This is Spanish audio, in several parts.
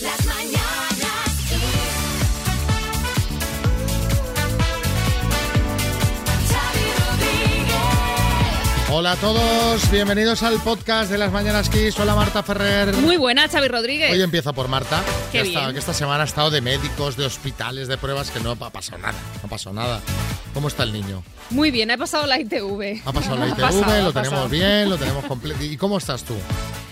Las mañanas Hola a todos, bienvenidos al podcast de las Mañanas Kiss. Hola Marta Ferrer. Muy buena, Xavi Rodríguez. Hoy empiezo por Marta, Qué que, esta, bien. que esta semana ha estado de médicos, de hospitales, de pruebas, que no ha pasado nada, no ha pasado nada. ¿Cómo está el niño? Muy bien, he pasado la ITV. Ha pasado la Ha ITV, pasado, lo ha tenemos bien, lo tenemos completo. ¿Y cómo estás tú?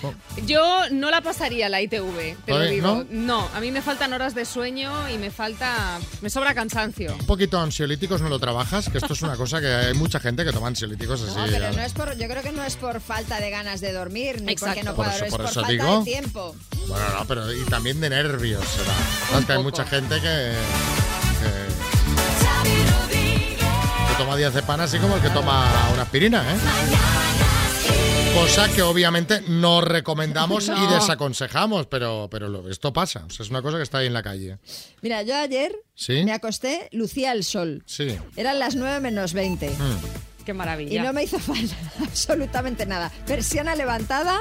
¿Cómo- Yo no la pasaría la ITV, te lo digo. ¿no? a mí me faltan horas de sueño y me falta. Me sobra cansancio. Un poquito ansiolíticos no lo trabajas, que esto es una cosa que hay mucha gente que toma ansiolíticos así. No, pero no es por, yo creo que no es por falta de ganas de dormir, ni Exacto. porque no Por pueda, eso- es por por, eso falta digo. de tiempo. Bueno, no, pero y también de nervios. Sabes que hay mucha gente que, que, Xavi Rodríguez. que toma diazepam así como el que toma una aspirina, ¿eh? Cosa que obviamente no recomendamos y desaconsejamos, pero, pero lo- esto pasa. O sea, es una cosa que está ahí en la calle. Mira, yo ayer ¿Sí? me acosté, lucía el sol. Sí. Eran las 9 menos 20. Mm. Qué Y maravilla. no me hizo falta absolutamente nada. Persiana levantada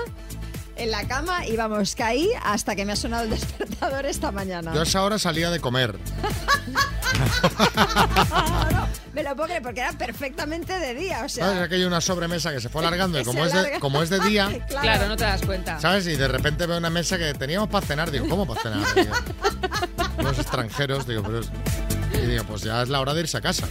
en la cama y vamos, caí hasta que me ha sonado el despertador esta mañana. Yo a esa hora salía de comer. Me lo puedo creer porque era perfectamente de día, o sea... ¿Sabes? Aquella una sobremesa que se fue alargando y como es, de, como es de día, Claro, no te das cuenta. ¿sabes? Y de repente veo una mesa que teníamos para cenar. Digo, ¿cómo para cenar? Digo, los extranjeros, digo, pero... es- Y digo, pues ya es la hora de irse a casa.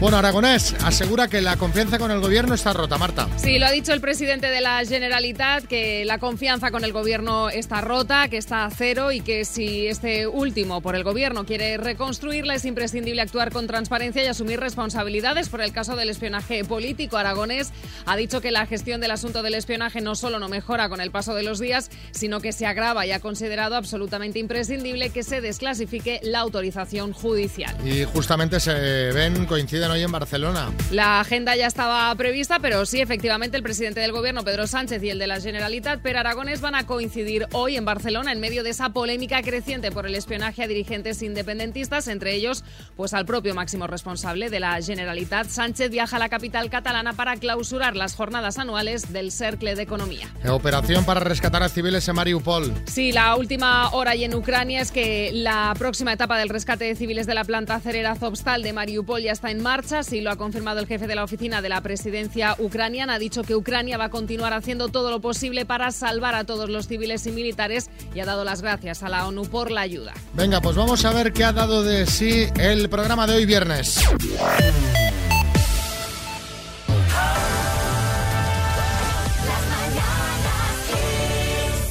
Bueno, Aragonés asegura que la confianza con el gobierno está rota, Marta. Sí, lo ha dicho el presidente de la Generalitat, que la confianza con el gobierno está rota, que está a cero y que si este último por el gobierno quiere reconstruirla es imprescindible actuar con transparencia y asumir responsabilidades por el caso del espionaje político. Aragonés ha dicho que la gestión del asunto del espionaje no solo no mejora con el paso de los días, sino que se agrava y ha considerado absolutamente imprescindible que se desclasifique la autorización judicial. Y justamente se ven, coinciden hoy en Barcelona. La agenda ya estaba prevista, pero sí, efectivamente, el presidente del gobierno, Pedro Sánchez, y el de la Generalitat, Per Aragonés, van a coincidir hoy en Barcelona en medio de esa polémica creciente por el espionaje a dirigentes independentistas, entre ellos, pues al propio máximo responsable de la Generalitat. Sánchez viaja a la capital catalana para clausurar las jornadas anuales del Cercle de Economía. Operación para rescatar a civiles en Mariupol. Sí, la última hora y en Ucrania es que la próxima etapa del rescate de civiles de la planta acerera Azovstal de Mariupol ya está en marcha. Sí, lo ha confirmado el jefe de la oficina de la presidencia ucraniana. Ha dicho que Ucrania va a continuar haciendo todo lo posible para salvar a todos los civiles y militares y ha dado las gracias a la ONU por la ayuda. Venga, pues vamos a ver qué ha dado de sí el programa de hoy viernes.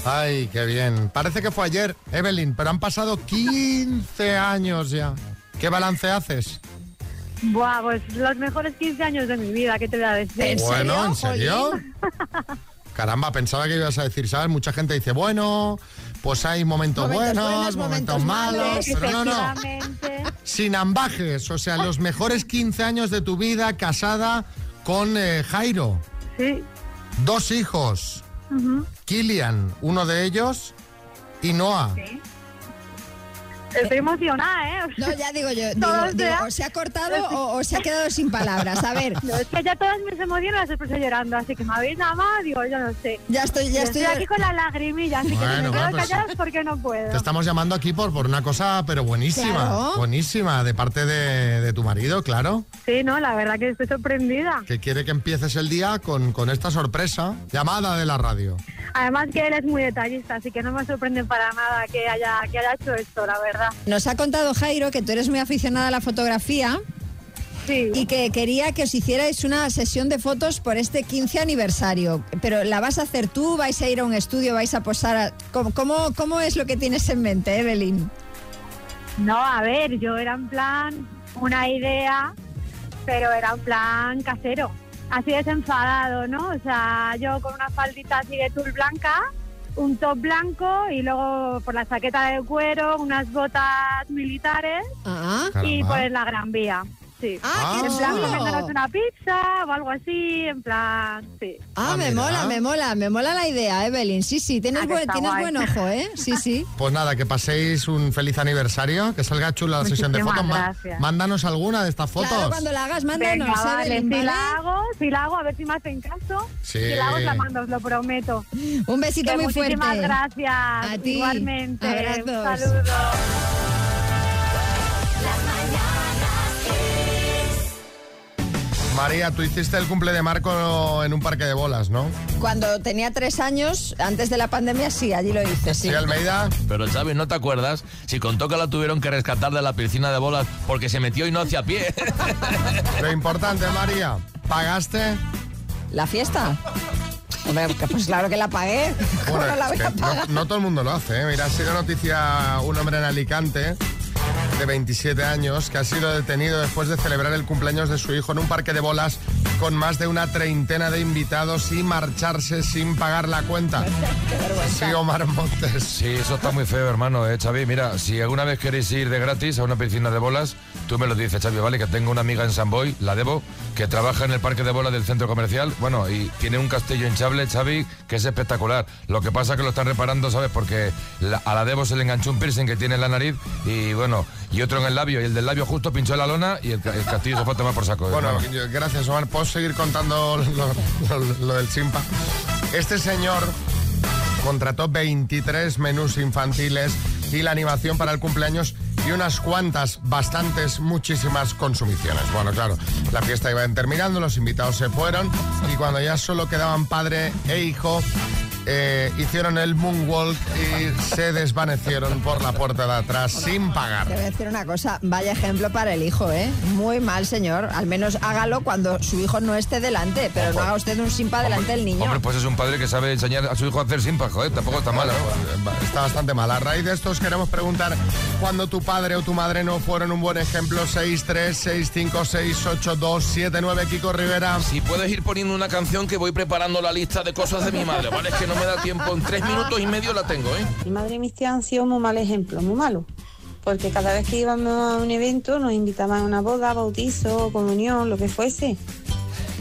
Ay, qué bien. Parece que fue ayer, Evelyn, pero han pasado 15 años ya. ¿Qué balance haces? Buah, pues los mejores 15 años de mi vida, ¿qué te voy a decir? ¿En bueno, ¿en serio? Caramba, pensaba que ibas a decir, ¿sabes? Mucha gente dice, bueno, pues hay momentos, Momentos buenos, buenos, momentos, momentos malos, malos. pero no, no. Sin ambajes, o sea, los mejores 15 años de tu vida casada con eh, Jairo. Sí. Dos hijos. Kilian, uno de ellos, y Noah. Estoy emocionada, ¿eh? No, ya digo yo, digo, o se ha cortado o, o se ha quedado sin palabras. A ver, No, es que ya todas mis emociones las estoy llorando, así que me habéis llamado, digo, yo no sé. ya estoy, ya estoy, estoy... aquí con la lagrimilla, así que si me bueno, quedo pues- porque no puedo. Te estamos llamando aquí por, por una cosa, pero buenísima. Claro. Buenísima, de parte de, de tu marido, claro. Sí, no, la verdad que estoy sorprendida. Que quiere que empieces el día con, con esta sorpresa llamada de la radio. Además que él es muy detallista, así que no me sorprende para nada que haya, que haya hecho esto, la verdad. Nos ha contado Jairo que tú eres muy aficionada a la fotografía Sí. y que quería que os hicierais una sesión de fotos por este 15 aniversario. Pero ¿la vas a hacer tú? ¿Vais a ir a un estudio? ¿Vais a posar? a- ¿Cómo, cómo, cómo es lo que tienes en mente, Evelyn? No, a ver, yo era en plan una idea, pero era en plan casero. Así desenfadado, ¿no? O sea, yo con una faldita así de tul blanca, un top blanco y luego por la chaqueta de cuero, unas botas militares Ah, y Caramba. pues la Gran Vía. Sí. Ah, qué en plan, chulo. comiéndonos una pizza o algo así, en plan, sí. Ah, Ah, me mira. mola, me mola, me mola la idea, Evelyn. Sí, sí, tienes, Ah, buen, está tienes guay. buen ojo, ¿eh? Sí, sí. Pues nada, que paséis un feliz aniversario, que salga chula la sesión de fotos. Gracias. mándanos alguna de estas fotos. Claro, cuando la hagas, mándanos, Venga, vale, Evelyn, si la hago, si la hago, a ver si me hacen caso. Sí. Si la hago, la mando, os lo prometo. Un besito Que muy fuerte. muchísimas gracias. A ti. Igualmente. Abrazos. Un saludo. María, tú hiciste el cumple de Marco en un parque de bolas, ¿no? Cuando tenía tres años, antes de la pandemia, sí, allí lo hice, sí. Sí, Almeida. Pero Xavi, ¿no te acuerdas? Si contó que la tuvieron que rescatar de la piscina de bolas porque se metió y no hacía pie. Lo importante, María, ¿pagaste? ¿La fiesta? Pues claro que la pagué. ¿Cómo Bueno, no la es voy que a no, pagar? no todo el mundo lo hace. ¿eh? Mira, ha sido noticia un hombre en Alicante de 27 años que ha sido detenido después de celebrar el cumpleaños de su hijo en un parque de bolas con más de una treintena de invitados y marcharse sin pagar la cuenta. Sí, Omar Montes. Sí, eso está muy feo, hermano, eh, Xavi. Mira, si alguna vez queréis ir de gratis a una piscina de bolas, tú me lo dices, Xavi, ¿vale? Que tengo una amiga en San Boy, la Debo, que trabaja en el parque de bolas del centro comercial. Bueno, y tiene un castillo hinchable, Xavi, que es espectacular. Lo que pasa es que lo están reparando, ¿sabes? Porque la- a la Debo se le enganchó un piercing que tiene en la nariz y, bueno, y otro en el labio. Y el del labio justo pinchó la lona y el, ca- el castillo se fue a tomar por saco. Bueno, yo- gracias, Omar. ¿Puedo seguir contando lo, lo- lo del Simpa? Este señor contrató 23 menús infantiles y la animación para el cumpleaños y unas cuantas, bastantes, muchísimas consumiciones. Bueno, claro, la fiesta iba terminando, los invitados se fueron y cuando ya solo quedaban padre e hijo, eh, hicieron el moonwalk y se desvanecieron por la puerta de atrás sin pagar. Te voy a decir una cosa, vaya ejemplo para el hijo, ¿eh? Muy mal, señor. Al menos hágalo cuando su hijo no esté delante, pero no haga usted un simpa delante del niño. Hombre, pues es un padre que sabe enseñar a su hijo a hacer simpa, joder, tampoco está mal, ¿no? Está bastante mal. A raíz de esto os queremos preguntar cuando tu padre o tu madre no fueron un buen ejemplo. 636568279 Kiko Rivera. Si puedes ir poniendo una canción que voy preparando la lista de cosas de mi madre, ¿vale? Es que no me da tiempo, en tres minutos y medio la tengo, ¿eh? Mi madre y mis tías han sido muy mal ejemplo, muy malo. Porque cada vez que íbamos a un evento nos invitaban a una boda, bautizo, comunión, lo que fuese.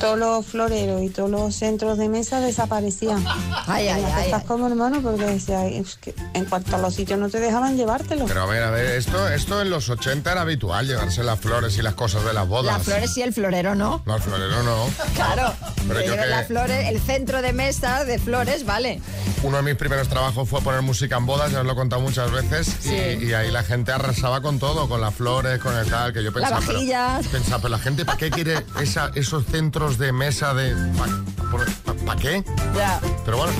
Todos los floreros y todos los centros de mesa desaparecían. Ay, ay, En las ay, ay. como hermano, porque decía, "Ay, es que en cuanto a los sitios no te dejaban llevártelo. Pero a ver, a ver, esto, esto en los 80 era habitual, llevarse las flores y las cosas de las bodas. Las flores y el florero no. No, el florero no. Claro, Pero yo que- las flores, el centro de mesa de flores, vale. Uno de mis primeros trabajos fue poner música en bodas, ya os lo he contado muchas veces, y- Sí. y, ahí la gente arrasaba con todo, con las flores, con el tal, que yo pensaba... pero- vajillas. pensaba, pero la gente, ¿para qué quiere esa- esos centros de mesa de... ¿Para qué? Ya. Pero bueno,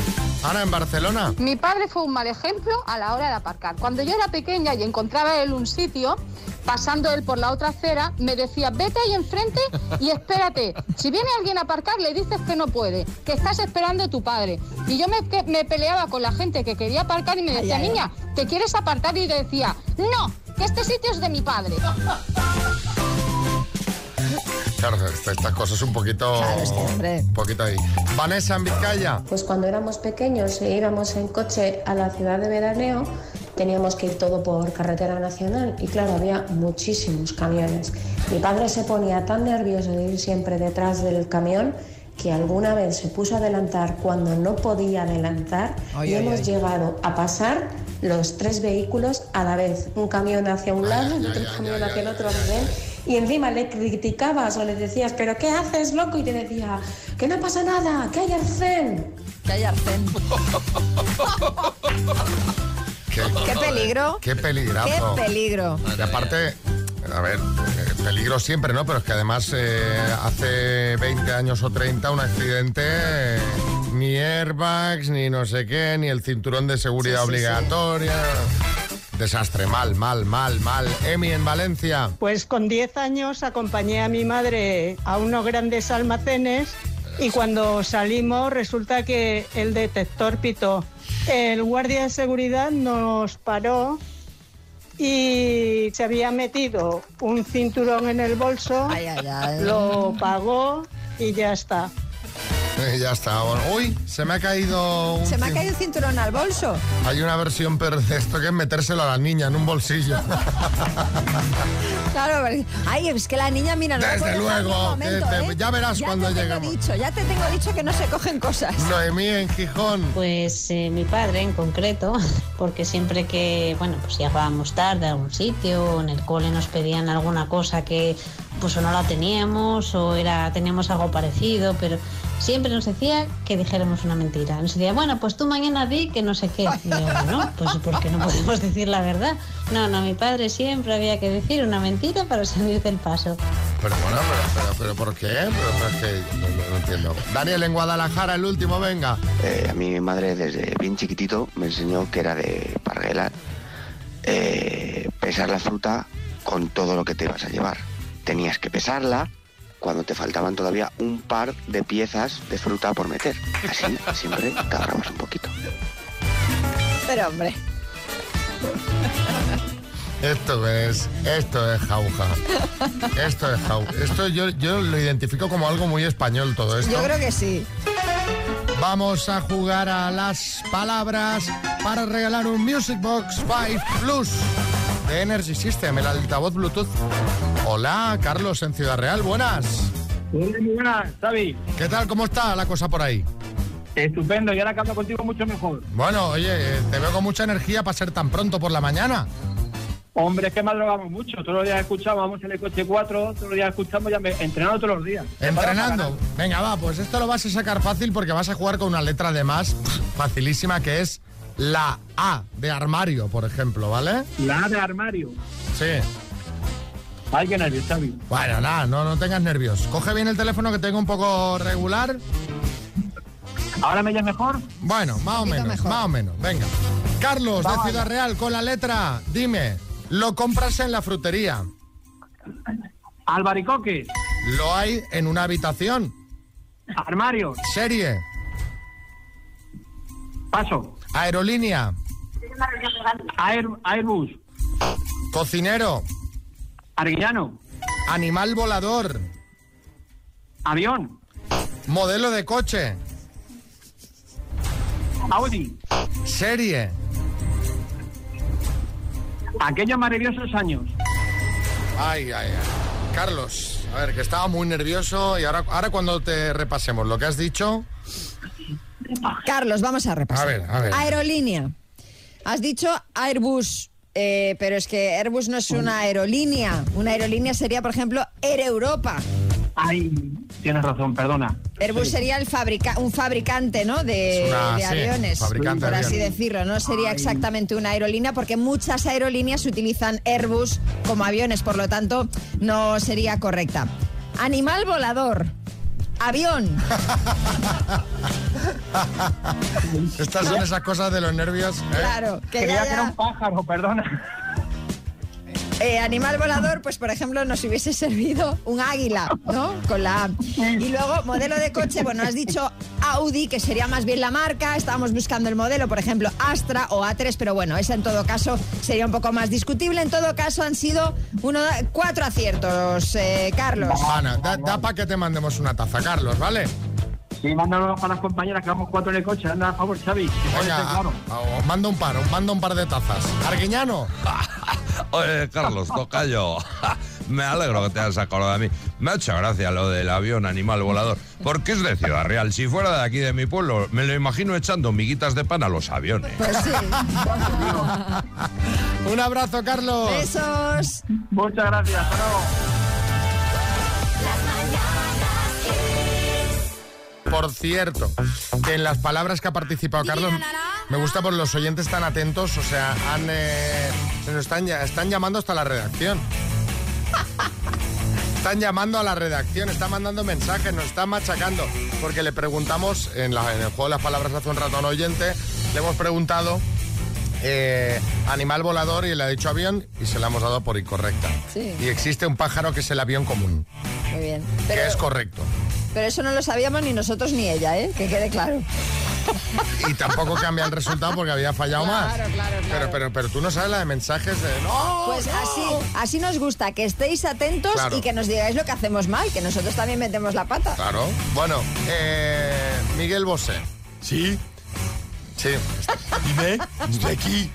ahora en Barcelona... Mi padre fue un mal ejemplo a la hora de aparcar. Cuando yo era pequeña y encontraba él un sitio, pasando él por la otra acera, me decía, vete ahí enfrente y espérate. Si viene alguien a aparcar, le dices que no puede, que estás esperando a tu padre. Y yo me, que- me peleaba con la gente que quería aparcar y me decía, Ay, ay, ay. niña, ¿te quieres apartar? Y yo decía, no, que este sitio es de mi padre. Esta- estas cosas un poquito... Claro, es que, hombre. Un poquito ahí. Vanessa, en Vizcaya. Pues cuando éramos pequeños e íbamos en coche a la ciudad de veraneo, teníamos que ir todo por carretera nacional y claro, había muchísimos camiones. Mi padre se ponía tan nervioso de ir siempre detrás del camión que alguna vez se puso a adelantar cuando no podía adelantar Ay, y ay, hemos ay. llegado a pasar los tres vehículos a la vez, un camión hacia un lado, otro ay, camión ay, hacia el ay, otro y encima le criticabas o le decías, pero ¿qué haces, loco? Y te decía, que no pasa nada, que hay arcén. Que hay arcén. Qué, Qué peligro. qué Qué peligrazo. peligro. Y aparte, a ver, eh, peligro siempre, ¿no? Pero es que además eh, hace 20 años o 30 un accidente, eh, ni airbags, ni no sé qué, ni el cinturón de seguridad Sí, sí, sí. Desastre, mal, mal, mal, mal. Emi en Valencia. Pues con 10 años acompañé a mi madre a unos grandes almacenes y cuando salimos resulta que el detector pitó. El guardia de seguridad nos paró y se había metido un cinturón en el bolso, Ay, ay, ay. lo pagó y ya está. Ya está. Bueno, uy, se me ha caído un Se me ha caído el cinturón al bolso. Hay una versión pero de esto que es metérselo a la niña en un bolsillo. Claro, porque- ay, es que la niña, mira, no Desde luego, momento, que te- ¿eh? ya verás cuando te tengo dicho, ya te tengo dicho que no se cogen cosas. Noemí en Gijón. Pues eh, mi padre en concreto, porque siempre que, bueno, pues llegábamos tarde a algún sitio, o en el cole nos pedían alguna cosa que pues o no la teníamos o era teníamos algo parecido, pero siempre nos decía que dijéramos una mentira. Nos decía, bueno, pues tú mañana di que no sé qué. Y yo, bueno, pues porque no podemos decir la verdad. No, no, mi padre siempre había que decir una mentira para salir del paso. Pero bueno, pero, pero, pero ¿por qué? Pero, pero es que no, no- no entiendo. Daniel en Guadalajara, el último, venga. Eh, a mí mi madre desde bien chiquitito me enseñó que era de parguela eh, pesar la fruta con todo lo que te ibas a llevar. Tenías que pesarla cuando te faltaban todavía un par de piezas de fruta por meter. Así siempre te ahorrabas un poquito. Pero hombre, Esto es, esto es jauja. Esto es jauja. Esto yo, yo lo identifico como algo muy español todo esto. yo creo que sí. Vamos a jugar a las palabras para regalar un Music Box 5 Plus de Energy System, el altavoz Bluetooth. Hola, Carlos en Ciudad Real, buenas. Muy buenas, Xavi. ¿Qué tal? ¿Cómo está la cosa por ahí? Estupendo, y ahora que hablo contigo mucho mejor. Bueno, oye, eh, te veo con mucha energía para ser tan pronto por la mañana. Hombre, es que madrugamos mucho. Todos los días escuchamos, vamos en el coche 4, todos los días escuchamos, ya me, entrenando todos los días. Entrenando. Venga, va, pues esto lo vas a sacar fácil porque vas a jugar con una letra de más facilísima que es la A de armario, por ejemplo, ¿vale? La A de armario. Sí. Ay, qué nervios, Xavi. Bueno, nada, no, no tengas nervios. Coge bien el teléfono que tengo un poco regular. ¿Ahora me oyes mejor? Bueno, más o menos, más o menos. Venga. Carlos, de Ciudad Real, con la letra, dime, ¿lo compras en la frutería? Albaricoque. ¿Lo hay en una habitación? Armario. Serie. Paso. Aerolínea. Air, Airbus. Cocinero. Arguillano. Animal volador. Avión. Modelo de coche. Audi. Serie. Aquellos maravillosos años. Ay, ay, ay. Carlos, a ver, que estaba muy nervioso y ahora, ahora cuando te repasemos lo que has dicho, Carlos, vamos a repasar. A ver, a ver. Aerolínea. Has dicho Airbus, eh, pero es que Airbus no es una aerolínea. Una aerolínea sería, por ejemplo, Air Europa. Ay, tienes razón, perdona. Airbus sería el fabrica un fabricante, ¿no? De, Es una- de sí, aviones, fabricante por de así decirlo. No sería exactamente una aerolínea porque muchas aerolíneas utilizan Airbus como aviones, por lo tanto no sería correcta. Animal volador. Avión. estas son esas cosas de los nervios. ¿eh? Claro, que Creía ya, que era un pájaro, perdona. Eh, animal volador, pues por ejemplo nos hubiese servido un águila, ¿no? Con la A. Y luego, modelo de coche, bueno, has dicho Audi, que sería más bien la marca, estábamos buscando el modelo, por ejemplo, Astra o A3, pero bueno, esa en todo caso sería un poco más discutible. En todo caso han sido uno, cuatro aciertos, eh, Carlos. Ana, da, da para que te mandemos una taza, Carlos, ¿vale? Sí, mándanos para las compañeras, que vamos cuatro en el coche. Anda, a favor, Xavi. ser claro. a- a- os mando un par, os mando un par de tazas. Arguiñano, Oye, Carlos, tocayo. Me alegro que te hayas acordado de mí. Me ha hecho gracia lo del avión animal volador. Porque es de Ciudad Real. Si fuera de aquí de mi pueblo, me lo imagino echando miguitas de pan a los aviones. Pues sí. un abrazo, Carlos. Besos. Muchas gracias, hasta Por cierto, que en las palabras que ha participado Carlos, me gusta por los oyentes tan atentos, o sea, han, eh, se nos están, llamando hasta la redacción. Están llamando a la redacción, están mandando mensajes, nos están machacando, porque le preguntamos, en, la- en el juego de las palabras hace un rato a un oyente, le hemos preguntado eh, animal volador y le ha dicho avión y se la hemos dado por incorrecta. Sí. Y existe un pájaro que es el avión común, Muy bien. que es correcto. Pero eso no lo sabíamos ni nosotros ni ella, ¿eh? Que quede claro. Y tampoco cambia el resultado porque había fallado más. Claro, claro, claro. Pero, pero, pero tú no sabes la de mensajes de no. Pues así, así nos gusta, que estéis atentos Claro. y que nos digáis lo que hacemos mal, que nosotros también metemos la pata. Claro. Bueno, eh, Miguel Bosé. ¿Sí? Sí. Dime, estoy aquí.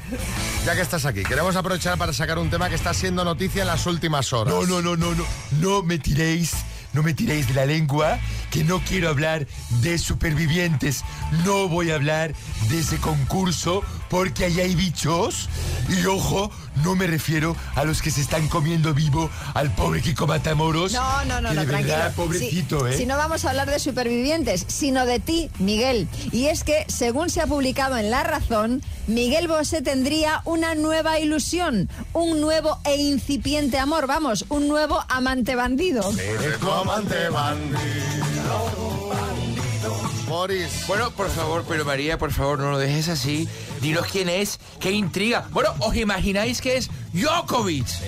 Ya que estás aquí, queremos aprovechar para sacar un tema que está siendo noticia en las últimas horas. No, no, no, no, no. No me tiréis, no me tiréis de la lengua, que no quiero hablar de supervivientes. No voy a hablar de ese concurso porque ahí hay bichos. Y ojo, no me refiero a los que se están comiendo vivo al pobre Kiko Matamoros. No, no, no, que no, de tranquilo. verdad, pobrecito, si, ¿eh? si no vamos a hablar de supervivientes, sino de ti, Miguel. Y es que, según se ha publicado en La Razón, Miguel Bosé tendría una nueva ilusión, un nuevo e incipiente amor, vamos, un nuevo amante bandido. Eres tu amante Boris. Bueno, por favor, pero María, por favor, no lo dejes así. Dinos quién es, qué intriga. Bueno, ¿os imagináis que es Djokovic?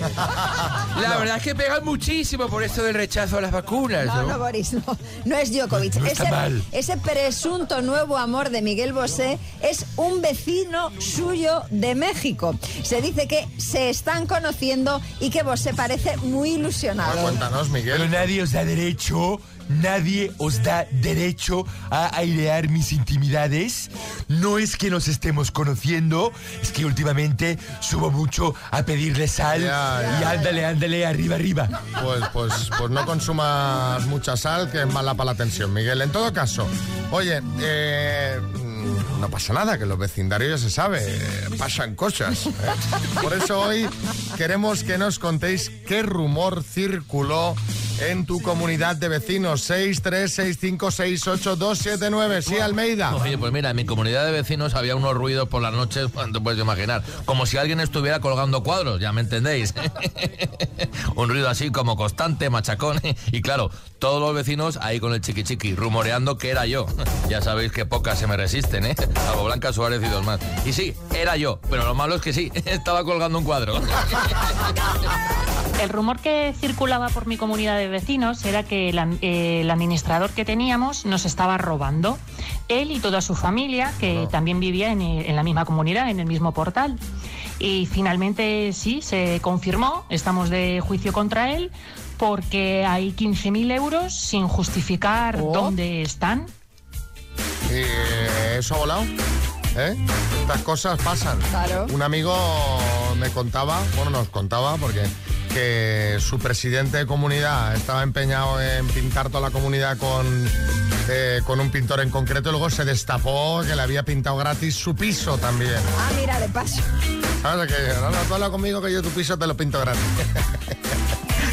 La verdad es que pegan muchísimo por esto del rechazo a las vacunas, No, ¿no? no, Boris, no, no es Djokovic. No está ese, mal. ese presunto nuevo amor de Miguel Bosé es un vecino suyo de México. Se dice que se están conociendo y que Bosé parece muy ilusionado. Cuéntanos, Miguel. Pero nadie os da derecho, nadie os da derecho a airear mis intimidades. No es que nos estemos conociendo, es que últimamente subo mucho a pedirle sal Ya, ya. y ándale, ándale, arriba, arriba. Pues, pues, pues no consumas mucha sal, que es mala para la tensión, Miguel. En todo caso, oye, eh, no pasa nada, que los vecindarios ya se sabe, eh, pasan cosas. eh. Por eso hoy queremos que nos contéis qué rumor circuló en tu comunidad de vecinos. 636568279. Sí, Almeida. Oye, pues mira, en mi comunidad de vecinos había unos ruidos por las noches, te puedes imaginar, como si alguien estuviera colgando cuadros, ya me entendéis. Un ruido así como constante, machacón, y claro, todos los vecinos ahí con el chiqui chiqui, rumoreando que era yo. Ya sabéis que pocas se me resisten, ¿eh? Salvo Blanca Suárez y dos más. Y sí, era yo, pero lo malo es que sí, estaba colgando un cuadro. El rumor que circulaba por mi comunidad de vecinos era que el, eh, administrador que teníamos nos estaba robando. Él y toda su familia, que también vivía en, eh, en la misma comunidad, en el mismo portal. Y finalmente sí, se confirmó, estamos de juicio contra él, porque hay 15.000 euros sin justificar dónde están. ¿Y eh, eso ha volado? ¿Eh? Estas cosas pasan. Claro. Un amigo me contaba, bueno, nos contaba, porque que su presidente de comunidad estaba empeñado en pintar toda la comunidad con, eh, con un pintor en concreto y luego se destapó que le había pintado gratis su piso también. Ah, mira, de paso. ¿Sabes? Que no, no, tú habla conmigo que yo tu piso te lo pinto gratis.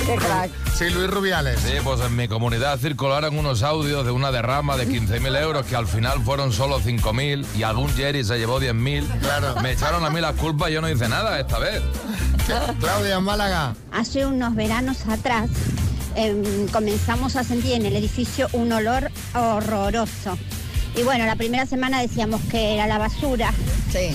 Qué crack. Sí, Luis Rubiales. Sí, pues en mi comunidad circularon unos audios de una derrama de 15.000 euros que al final fueron solo 5.000 y algún Jerry se llevó 10.000. Claro. Me echaron a mí las culpas y yo no hice nada esta vez. Claudia, en Málaga. Hace unos veranos atrás em, comenzamos a sentir en el edificio un olor horroroso. Y bueno, la primera semana decíamos que era la basura.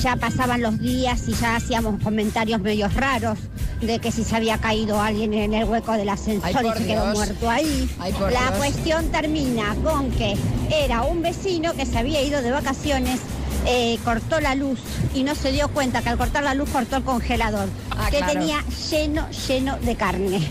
Ya pasaban los días y ya hacíamos comentarios medios raros de que si se había caído alguien en el hueco del ascensor Ay, y se quedó Dios. muerto ahí. Ay, la Dios. cuestión termina con que era un vecino que se había ido de vacaciones. Eh, cortó la luz y no se dio cuenta que al cortar la luz cortó el congelador, Ah, que claro. tenía lleno, lleno de carne.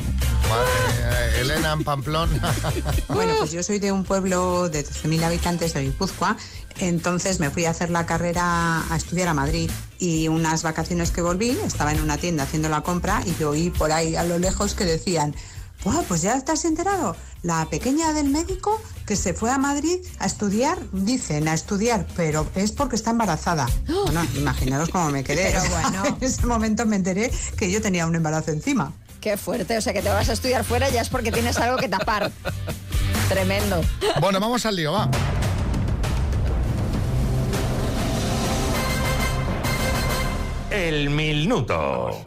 Madre, Elena en Pamplona. Bueno, pues yo soy de un pueblo de 12.000 habitantes de Guipúzcoa, entonces me fui a hacer la carrera a estudiar a Madrid y unas vacaciones que volví, estaba en una tienda haciendo la compra y yo oí por ahí a lo lejos que decían, "Buah, pues ya estás enterado, la pequeña del médico que se fue a Madrid a estudiar, dicen a estudiar, pero es porque está embarazada. Bueno, imaginaros cómo me quedé. Pero bueno. en ese momento me enteré que yo tenía un embarazo encima. Qué fuerte, o sea que te vas a estudiar fuera ya es porque tienes algo que tapar. Tremendo. Bueno, vamos al lío, va. El minuto.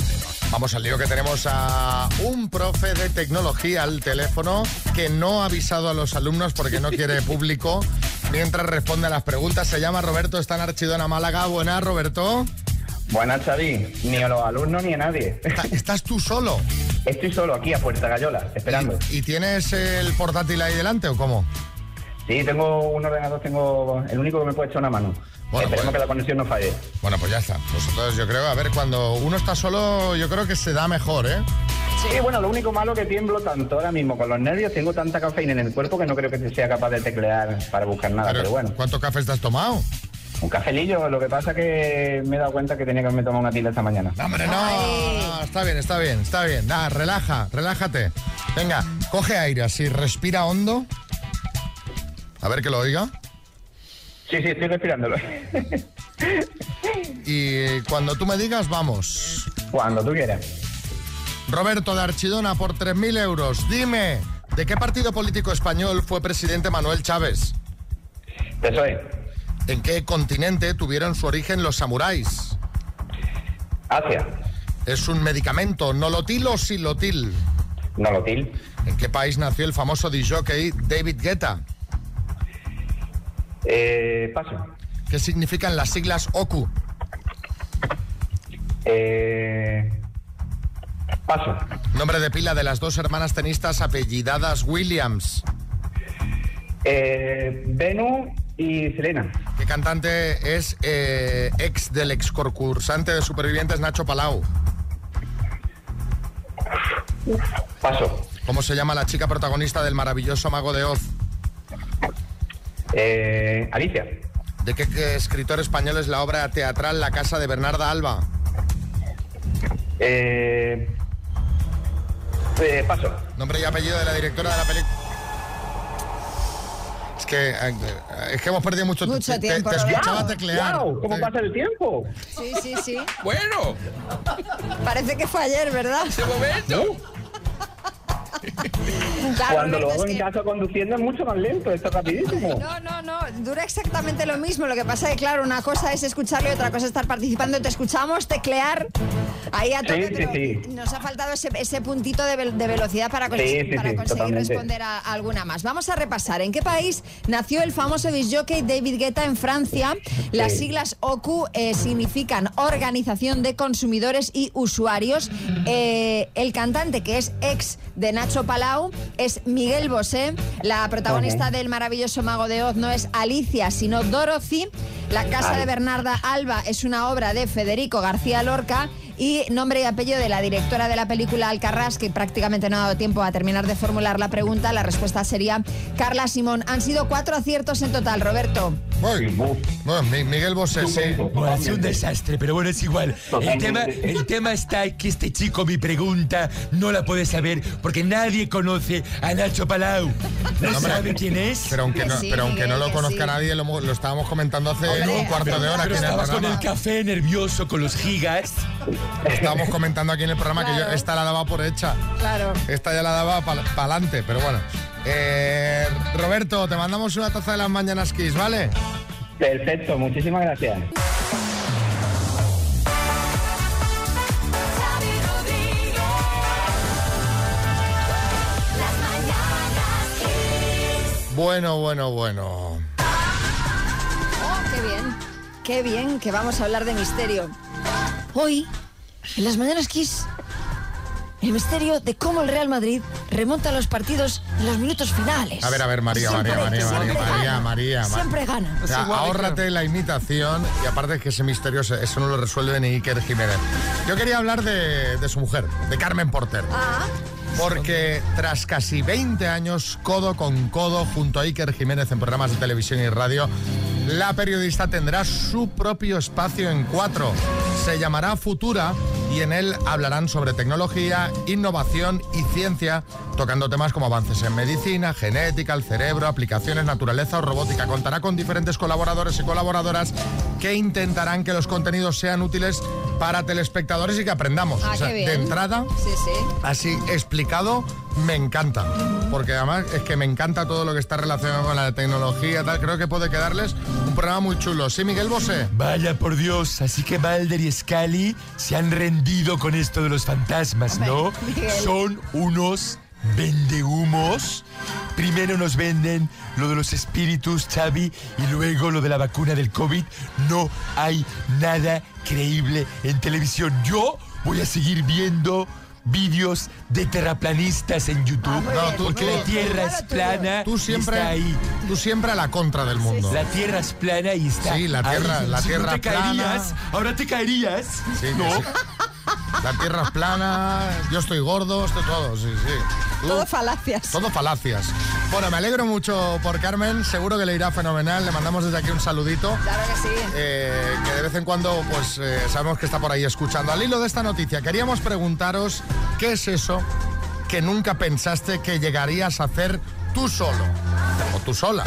Vamos al lío que tenemos a un profe de tecnología al teléfono que no ha avisado a los alumnos porque no quiere público mientras responde a las preguntas. Se llama Roberto, está en Archidona, Málaga. Buenas, Roberto. Buenas, Xavi. Ni a los alumnos ni a nadie. ¿Estás tú solo? Estoy solo aquí a Puerta Gallola, esperando. ¿Y tienes el portátil ahí delante o cómo? Sí, tengo un ordenador, tengo el único que me puede echar una mano. Esperemos pues- que la conexión no falle. Bueno, pues ya está. Pues entonces yo creo, a ver, cuando uno está solo, yo creo que se da mejor, ¿eh? Sí, bueno, lo único malo que tiemblo tanto ahora mismo con los nervios, tengo tanta cafeína en el cuerpo que no creo que sea capaz de teclear para buscar nada, pero, bueno. ¿Cuántos cafés te has tomado? Un cafelillo, lo que pasa que me he dado cuenta que tenía que haberme tomado una tila esta mañana. No, hombre, no, no, está bien, está bien, está bien. Nada, relaja, relájate. Venga, coge aire así, respira hondo. A ver que lo oiga. Sí, sí, estoy respirándolo. Y cuando tú me digas, vamos. Cuando tú quieras. Roberto de Archidona por 3.000 euros. Dime, ¿de qué partido político español fue presidente Manuel Chávez? PSOE. ¿En qué continente tuvieron su origen los samuráis? Asia. ¿Es un medicamento nolotil o silotil? Nolotil. ¿En qué país nació el famoso disjockey David Guetta? Eh, paso. ¿Qué significan las siglas OKU? Eh, paso. Nombre de pila de las dos hermanas tenistas apellidadas Williams. Eh, y Selena. ¿Qué cantante es eh, ex del ex concursante de Supervivientes Nacho Palau? Paso. ¿Cómo se llama la chica protagonista del maravilloso Mago de Oz? Eh, Alicia. ¿De qué, qué escritor español es la obra teatral La Casa de Bernarda Alba? Eh, eh, paso. Nombre y apellido de la directora de la película. Es que, eh, es que hemos perdido mucho, Mucho te- te- tiempo, Te, escuchaba teclear. Guau, ¿Cómo pasa el tiempo? Sí, sí, sí. Bueno, Parece que fue ayer, ¿verdad? ese momento. Claro, Cuando lo hago en que- casa conduciendo es mucho más lento, esto es rapidísimo. No, no, no, dura exactamente lo mismo. Lo que pasa es que, claro, una cosa es escucharlo y otra cosa es estar participando. Te escuchamos teclear ahí a tope, Sí, sí, pero sí. nos ha faltado ese, ese puntito de, ve- de velocidad para, cons- Sí, sí, para conseguir responder a, a alguna más. Vamos a repasar. ¿En qué país nació el famoso disjockey David Guetta en Francia? Las siglas OCU eh, significan Organización de Consumidores y Usuarios. Eh, el cantante, que es ex de Nacho Palau, es Miguel Bosé. La protagonista del maravilloso Mago de Oz no es Alicia, sino Dorothy. La casa Ay. de Bernarda Alba es una obra de Federico García Lorca. Y nombre y apellido de la directora de la película Alcarrás, que prácticamente no ha dado tiempo a terminar de formular la pregunta. La respuesta sería Carla Simón. Han sido cuatro aciertos en total, Roberto. Uy, bueno, Mi- Miguel Bosé, sí. Bueno, ha sido un desastre, pero bueno, es igual. El tema, el tema está que este chico, mi pregunta, no la puede saber porque nadie conoce a Nacho Palau. ¿No Hombre, sabe quién es? Pero aunque Que no, sí, pero aunque no lo conozca sí. nadie, lo, lo estábamos comentando hace Hombre, un cuarto de hora Pero estabas con el café nervioso, con los gigas. Estábamos comentando aquí en el programa que yo esta la daba por hecha. Claro. Esta ya la daba para adelante, pero bueno. Eh, Roberto, te mandamos una taza de las mañanas Kiss, ¿vale? Perfecto, muchísimas gracias. Bueno, bueno, bueno. Oh, qué bien. Qué bien que vamos a hablar de misterio. Hoy, en las mañanas Kiss, el misterio de cómo el Real Madrid remonta los partidos en los minutos finales. A ver, a ver, María, Siempre- María, María, María, María, gana. María, Ma- Siempre gana. O sea, ahórrate la imitación y aparte es que ese misterio, eso no lo resuelve ni Iker Jiménez. Yo quería hablar de, de su mujer, de Carmen Porter. Ah, Porque tras casi 20 años, codo con codo, junto a Iker Jiménez en programas de televisión y radio, la periodista tendrá su propio espacio en cuatro. Se llamará Futura y en él hablarán sobre tecnología, innovación y ciencia, tocando temas como avances en medicina, genética, el cerebro, aplicaciones, naturaleza o robótica. Contará con diferentes colaboradores y colaboradoras que intentarán que los contenidos sean útiles para telespectadores y que aprendamos. Ah, O sea, qué bien. de entrada, sí, sí. así explicado, me encanta. Porque además es que me encanta todo lo que está relacionado con la tecnología, tal. Creo que puede quedarles un programa muy chulo. ¿Sí, Miguel Bosé? Vaya por Dios, así que Mulder y Scully se han rendido con esto de los fantasmas, ¿no? Son unos vendehumos. Primero nos venden lo de los espíritus, Xavi, y luego lo de la vacuna del COVID. No hay nada creíble en televisión. Yo voy a seguir viendo vídeos de terraplanistas en YouTube. No, tú- porque tú- la Tierra es plana Tú y siempre, está ahí. tú siempre a la contra del mundo. La Tierra es plana y está Sí, la Tierra- ahí. la Si Tierra no te plana. caerías, ahora te caerías. Sí, no. sí. La tierra es plana, yo estoy gordo, estoy todo, sí, sí. Todo falacias. Todo falacias. Bueno, me alegro mucho por Carmen, seguro que le irá fenomenal. Le mandamos desde aquí un saludito. Claro que sí. eh, que de vez en cuando pues eh, sabemos que está por ahí escuchando. Al hilo de esta noticia, queríamos preguntaros qué es eso que nunca pensaste que llegarías a hacer tú solo o tú sola.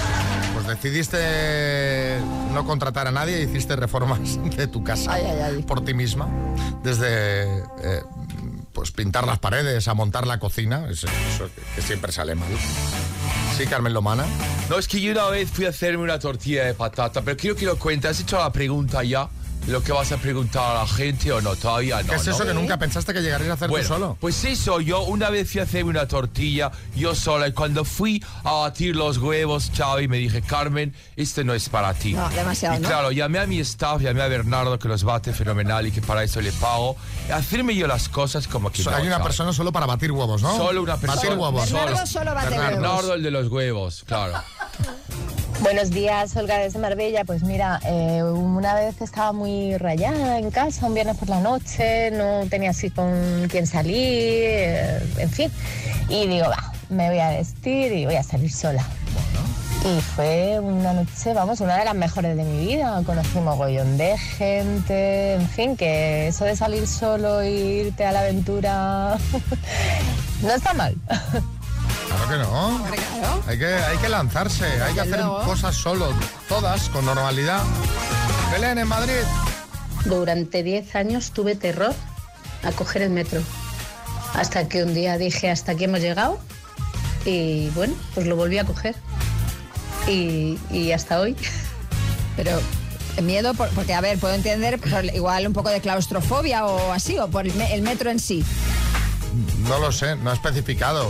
Pues decidiste no contratar a nadie y hiciste reformas de tu casa por ti misma. Desde eh, pues pintar las paredes a montar la cocina, eso, eso que, que siempre sale mal. Sí, Carmen Lomana. No, es que yo una vez fui a hacerme una tortilla de patata, pero quiero que lo cuentes. ¿Has hecho la pregunta ya? ¿Lo que vas a preguntar a la gente o no? Todavía no. ¿Qué es ¿no? eso que nunca pensaste que llegarías a hacer Bueno, tú solo? Pues eso, yo una vez fui a hacerme una tortilla, yo sola, y cuando fui a batir los huevos, Xavi, me dije, Carmen, este no es para ti. No, demasiado, Y ¿no? claro, llamé a mi staff, llamé a Bernardo, que los bate fenomenal y que para eso le pago. Y hacerme yo las cosas como que So- no, Hay una Xavi. persona solo para batir huevos, ¿no? Solo una persona. Batir huevos. Bernardo solo bate huevos. Bernardo, el de los huevos, claro. Buenos días, Olga desde Marbella. Pues mira, eh, una vez estaba muy rayada en casa, un viernes por la noche, no tenía así con quién salir, eh, en fin. Y digo, va, me voy a vestir y voy a salir sola. Y fue una noche, vamos, una de las mejores de mi vida. Conocí un mogollón de gente, en fin, que eso de salir solo e irte a la aventura no está mal. Que no. Hay que, hay que lanzarse, hay que hacer luego. cosas solo, todas, con normalidad. Belén, en Madrid. Durante 10 años tuve terror a coger el metro. Hasta que un día dije, hasta aquí hemos llegado. Y bueno, pues lo volví a coger. Y, y hasta hoy. Pero miedo, por- porque a ver, puedo entender por igual un poco de claustrofobia o así, o por el, me- el metro en sí. No lo sé, no he especificado.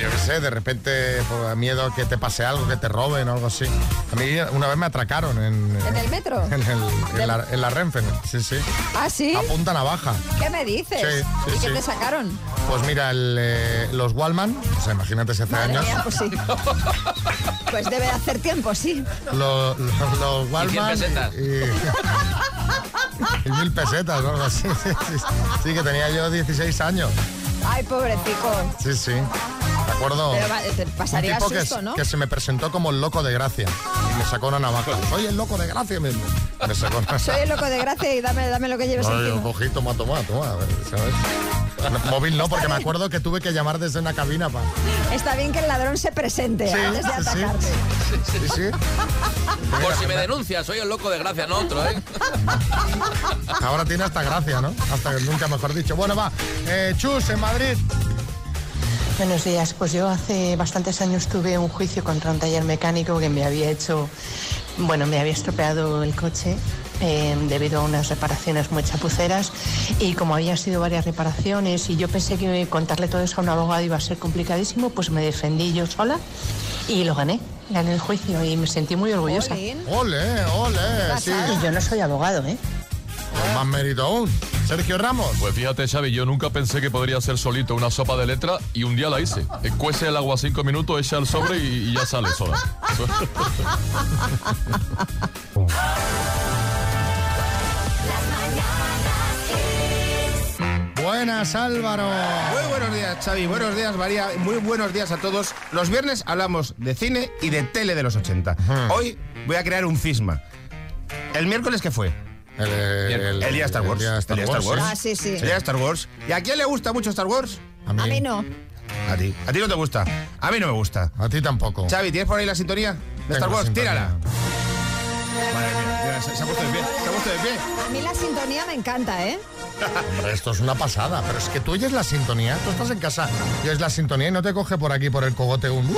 Yo qué sé, de repente por miedo que te pase algo, que te roben o algo así. A mí una vez me atracaron en, ¿En el metro? en, el- en la, en la Renfe, sí, sí. ¿Ah, sí? A punta navaja. ¿Qué me dices? Sí, sí, ¿Y qué te sacaron? Pues mira, el, eh, los Wallman, o sea, imagínate si hace Madre años. mía, pues sí. Pues debe de hacer tiempo, sí. Los, los, los Wallman. pesetas. Y, y mil pesetas o algo así. Sí, sí, sí, que tenía yo 16 años. Ay, pobretico. Sí, sí. Me acuerdo. Pero va- te pasaría un tipo que, susto, ¿no? que se me presentó como el loco de gracia. Y me sacó una navaja. Soy el loco de gracia. Me, me sacó una Soy el loco de gracia y dame, dame lo que lleves Ay, encima. un poquito, toma, toma, toma. a ver, ¿sabes? No, Móvil no, porque me acuerdo que tuve que llamar desde una cabina para. Está bien que el ladrón se presente Sí, antes de sí. atacarte. Sí, sí. Por si me denuncias, soy el loco de gracia, no otro, ¿eh? Ahora tiene hasta gracia, ¿no? Hasta que nunca mejor dicho. Bueno, va. Eh, Chus, en Madrid. Buenos días, pues yo hace bastantes años tuve un juicio contra un taller mecánico que me había hecho, bueno, me había estropeado el coche eh, debido a unas reparaciones muy chapuceras y como había sido varias reparaciones y yo pensé que contarle todo eso a un abogado iba a ser complicadísimo, pues me defendí yo sola y lo gané, gané el juicio y me sentí muy orgullosa. Ole, ole, sí. Y yo no soy abogado, ¿eh? Con más mérito aún. Sergio Ramos. Pues fíjate, Xavi, yo nunca pensé que podría hacer solito una sopa de letra y un día la hice. Eh, Cuece el agua cinco minutos, echa el sobre y, y ya sale sola. Buenas, Álvaro. Muy buenos días, Xavi. Buenos días, María. Muy buenos días a todos. Los viernes hablamos de cine y de tele de los 80. Hoy voy a crear un cisma. ¿El miércoles qué fue? El, el- el día Star el Wars. día Star El día Wars, Ah, sí, sí. El día Star Wars. ¿Y a quién le gusta mucho Star Wars? A A mí no. A ti. ¿A ti no te gusta? A mí no me gusta. A ti tampoco. Xavi, ¿tienes por ahí la sintonía de Tengo Star Wars? sintonía. Tírala. Madre mía, mira, se, se ha puesto de pie. Se ha puesto de pie. A mí la sintonía me encanta, ¿eh? Hombre, esto es una pasada, pero es que tú oyes la sintonía, tú estás en casa y oyes la sintonía y no te coge por aquí por el cogote un... "Uh".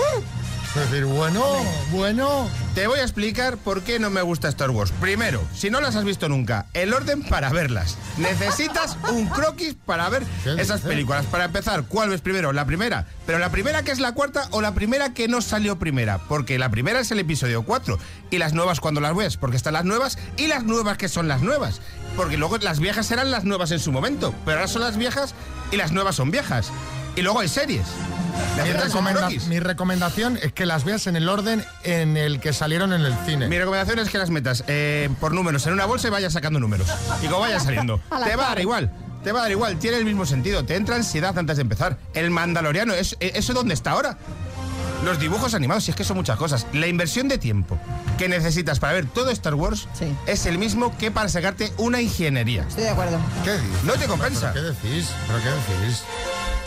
Es decir, bueno, bueno. Te voy a explicar por qué no me gusta Star Wars. Primero, si no las has visto nunca, el orden para verlas. Necesitas un croquis para ver esas películas. Para empezar, ¿cuál ves primero? La primera. Pero la primera que es la cuarta o la primera que no salió primera. Porque la primera es el episodio 4. Y las nuevas cuando las ves. Porque están las nuevas y las nuevas que son las nuevas. Porque luego las viejas eran las nuevas en su momento. Pero ahora son las viejas y las nuevas son viejas. Y luego hay series. Mi, recomenda- mi recomendación es que las veas en el orden en el que salieron en el cine. Mi recomendación es que las metas eh, por números en una bolsa y vayas sacando números. Y como vayan saliendo. Al Te va a dar igual. te va a dar igual, tiene el mismo sentido. Te entra ansiedad antes de empezar. El Mandaloriano, ¿es- ¿eso dónde está ahora? Los dibujos animados, si es que son muchas cosas. La inversión de tiempo que necesitas para ver todo Star Wars es el mismo que para sacarte una ingeniería. Estoy de acuerdo. ¿Qué dices? No te compensa. ¿Pero qué decís? ¿Pero qué decís?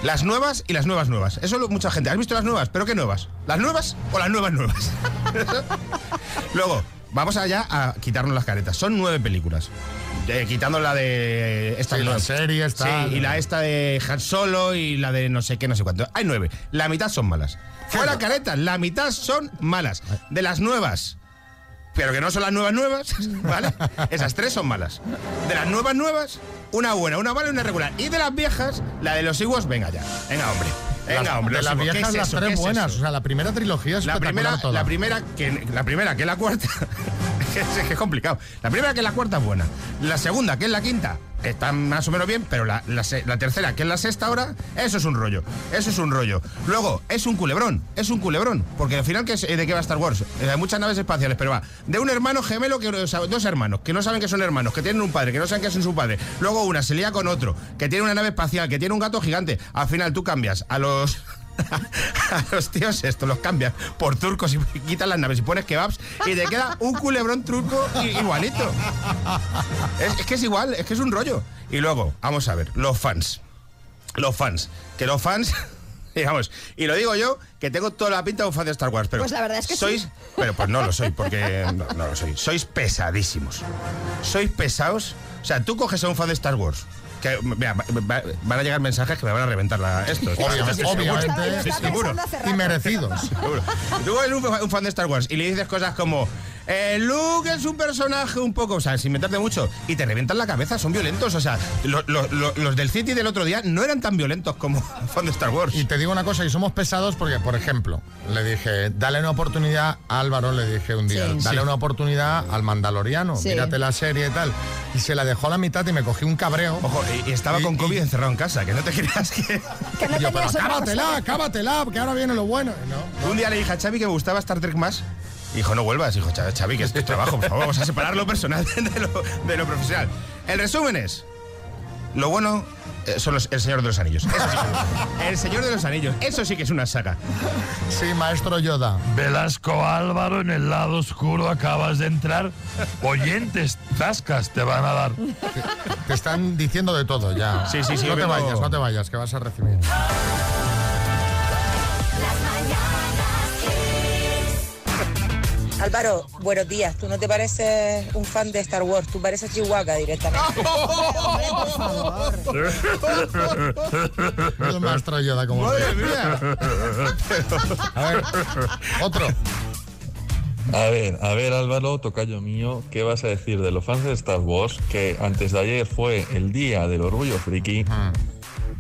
Las nuevas y las nuevas nuevas. Eso lo- mucha gente. ¿Has visto las nuevas? ¿Pero qué nuevas? ¿Las nuevas o las nuevas nuevas? Luego, vamos allá a quitarnos las caretas. Son nueve películas. Eh, quitando la de esta Sí, series, tal. Sí, y la esta de Han Solo y la de no sé qué, no sé cuánto. Hay nueve. La mitad son malas. Fuera caretas, la mitad son malas. De las nuevas. Pero que no son las nuevas nuevas, ¿vale? Esas tres son malas. De las nuevas nuevas, una buena, una mala y una regular. Y de las viejas, la de los Iguos, venga ya. Venga, hombre. Venga, Las- hombre. de las Ewoks, ¿qué viejas, es las tres ¿Qué es buenas. eso? O sea, la primera trilogía es La primera, toda. la primera que la primera que es la cuarta es que es, complicado. La primera que es la cuarta es buena. La segunda que es la quinta está más o menos bien, pero la, la tercera que es la sexta ahora eso es un rollo. Eso es un rollo. Luego es un culebrón, es un culebrón, porque al final ¿qué es- de qué va Star Wars. Eh, Hay muchas naves espaciales, pero va de un hermano gemelo que dos hermanos que no saben que son hermanos, que tienen un padre, que no saben que son su padre. Luego una se lía con otro, que tiene una nave espacial, que tiene un gato gigante. Al final tú cambias a los a los tíos esto los cambias por turcos y quitas las naves y pones kebabs y te queda un culebrón turco igualito. Es, es que es igual, es que es un rollo. Y luego, vamos a ver, los fans. Los fans. Que los fans. Digamos, y lo digo yo, que tengo toda la pinta de un fan de Star Wars, pero Pues la verdad es que sois, sí. pero pues no lo soy, porque no, no lo soy. Sois pesadísimos. Sois pesados. O sea, tú coges a un fan de Star Wars. Que, mira, va- va- van a llegar mensajes que me van a reventar la, esto. Obviamente, seguro. obviamente. Estoy seguro. Y merecidos. Seguro. Tú eres un, un fan de Star Wars y le dices cosas como eh, Luke es un personaje un poco, o sea, sin meterte mucho, y te revientan la cabeza, son violentos. O sea, lo- lo- lo- los del City del otro día no eran tan violentos como fan de Star Wars. Y te digo una cosa, y somos pesados porque, por ejemplo, le dije, dale una oportunidad a Álvaro, le dije un día, Sí. dale Sí. una oportunidad al Mandaloriano, Sí. mírate la serie y tal. Y se la dejó a la mitad y me cogí un cabreo. Ojo, y, y estaba con COVID encerrado en casa, que no te creas que... Y yo, pero cábatela, cábatela, que ahora viene lo bueno. No. Un día le dije a Xavi que me gustaba Star Trek más. Dijo, no vuelvas. Dijo, "Xavi, que es tu trabajo, por favor, vamos a separar lo personal de lo, de lo profesional. El resumen es, lo bueno eh, son los- El Señor de los Anillos. Eso sí que- el Señor de los Anillos, eso sí que es una saga. Sí, maestro Yoda. Velasco Álvaro, en el lado oscuro acabas de entrar. Oyentes, tascas te van a dar. Te están diciendo de todo ya. Sí, sí, sí, No te vengo- vayas, no te vayas, que vas a recibir. Álvaro, buenos días. Tú no te pareces un fan de Star Wars, tú pareces Chihuahua directamente. El maestro Yoda como Madre mía. A ver, otro. A ver, a ver Álvaro, tocayo mío, ¿qué vas a decir de los fans de Star Wars? Que antes de ayer fue el día del orgullo friki.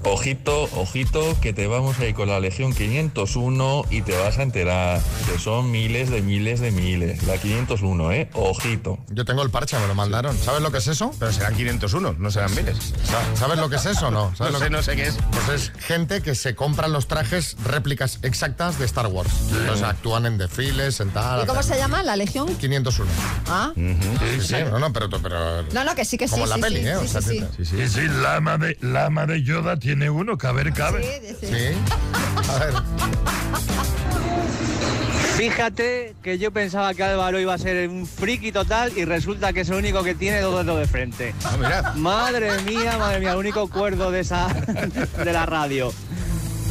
Ojito, ojito, que te vamos a ir con la Legión 501 y te vas a enterar que son miles de miles de miles. La 501, ¿eh? Ojito. Yo tengo el parche, me lo mandaron. ¿Sabes lo que es eso? Pero serán 501, no serán miles. Sa- ¿Sabes lo que es eso o no? ¿Sabes No lo sé, que- no sé qué es. Pues es gente que se compran los trajes réplicas exactas de Star Wars. Entonces actúan en desfiles, en tal. ¿Y cómo se llama? ¿La Legión? 501. Ah. Sí, sí, no, no, pero, pero No, no, que sí, que sí. como la sí, peli, sí, ¿eh? O sí, sea, sí, sí. Sí, sí, la ama de, la ama de Yoda tiene uno, caber, cabe. Sí, Sí. A ver. Fíjate que yo pensaba que Álvaro iba a ser un friki total y resulta que es el único que tiene dos dedos de frente. Ah, mirad. Madre mía, madre mía, el único cuerdo de esa de la radio.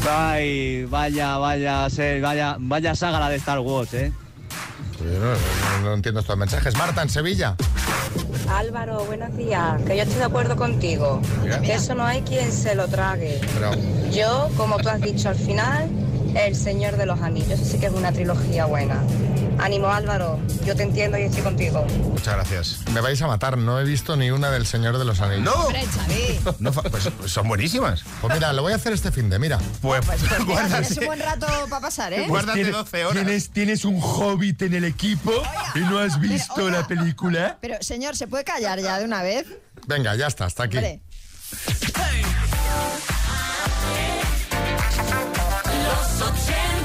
Ay, vaya, vaya, vaya, vaya saga la de Star Wars, ¿eh? Yo no, no- no entiendo estos mensajes. Marta, en Sevilla. Álvaro, buenos días. Que yo estoy de acuerdo contigo. Mira. Que eso no hay quien se lo trague. Pero, Yo, como tú has dicho al final, El Señor de los Anillos. Eso sí que es una trilogía buena. Ánimo Álvaro, yo te entiendo y estoy contigo. Muchas gracias. Me vais a matar, no he visto ni una del Señor de los Anillos. No, no pues, pues son buenísimas. Pues mira, lo voy a hacer este fin de, mira. Pues, pues, pues guárdate. un buen rato para pasar, ¿eh? Pues guárdate 12 horas. ¿tienes, un hobbit en el equipo y no has visto la película. Pero señor, ¿se puede callar ya de una vez? Venga, ya está, hasta aquí. Vale. Los 80.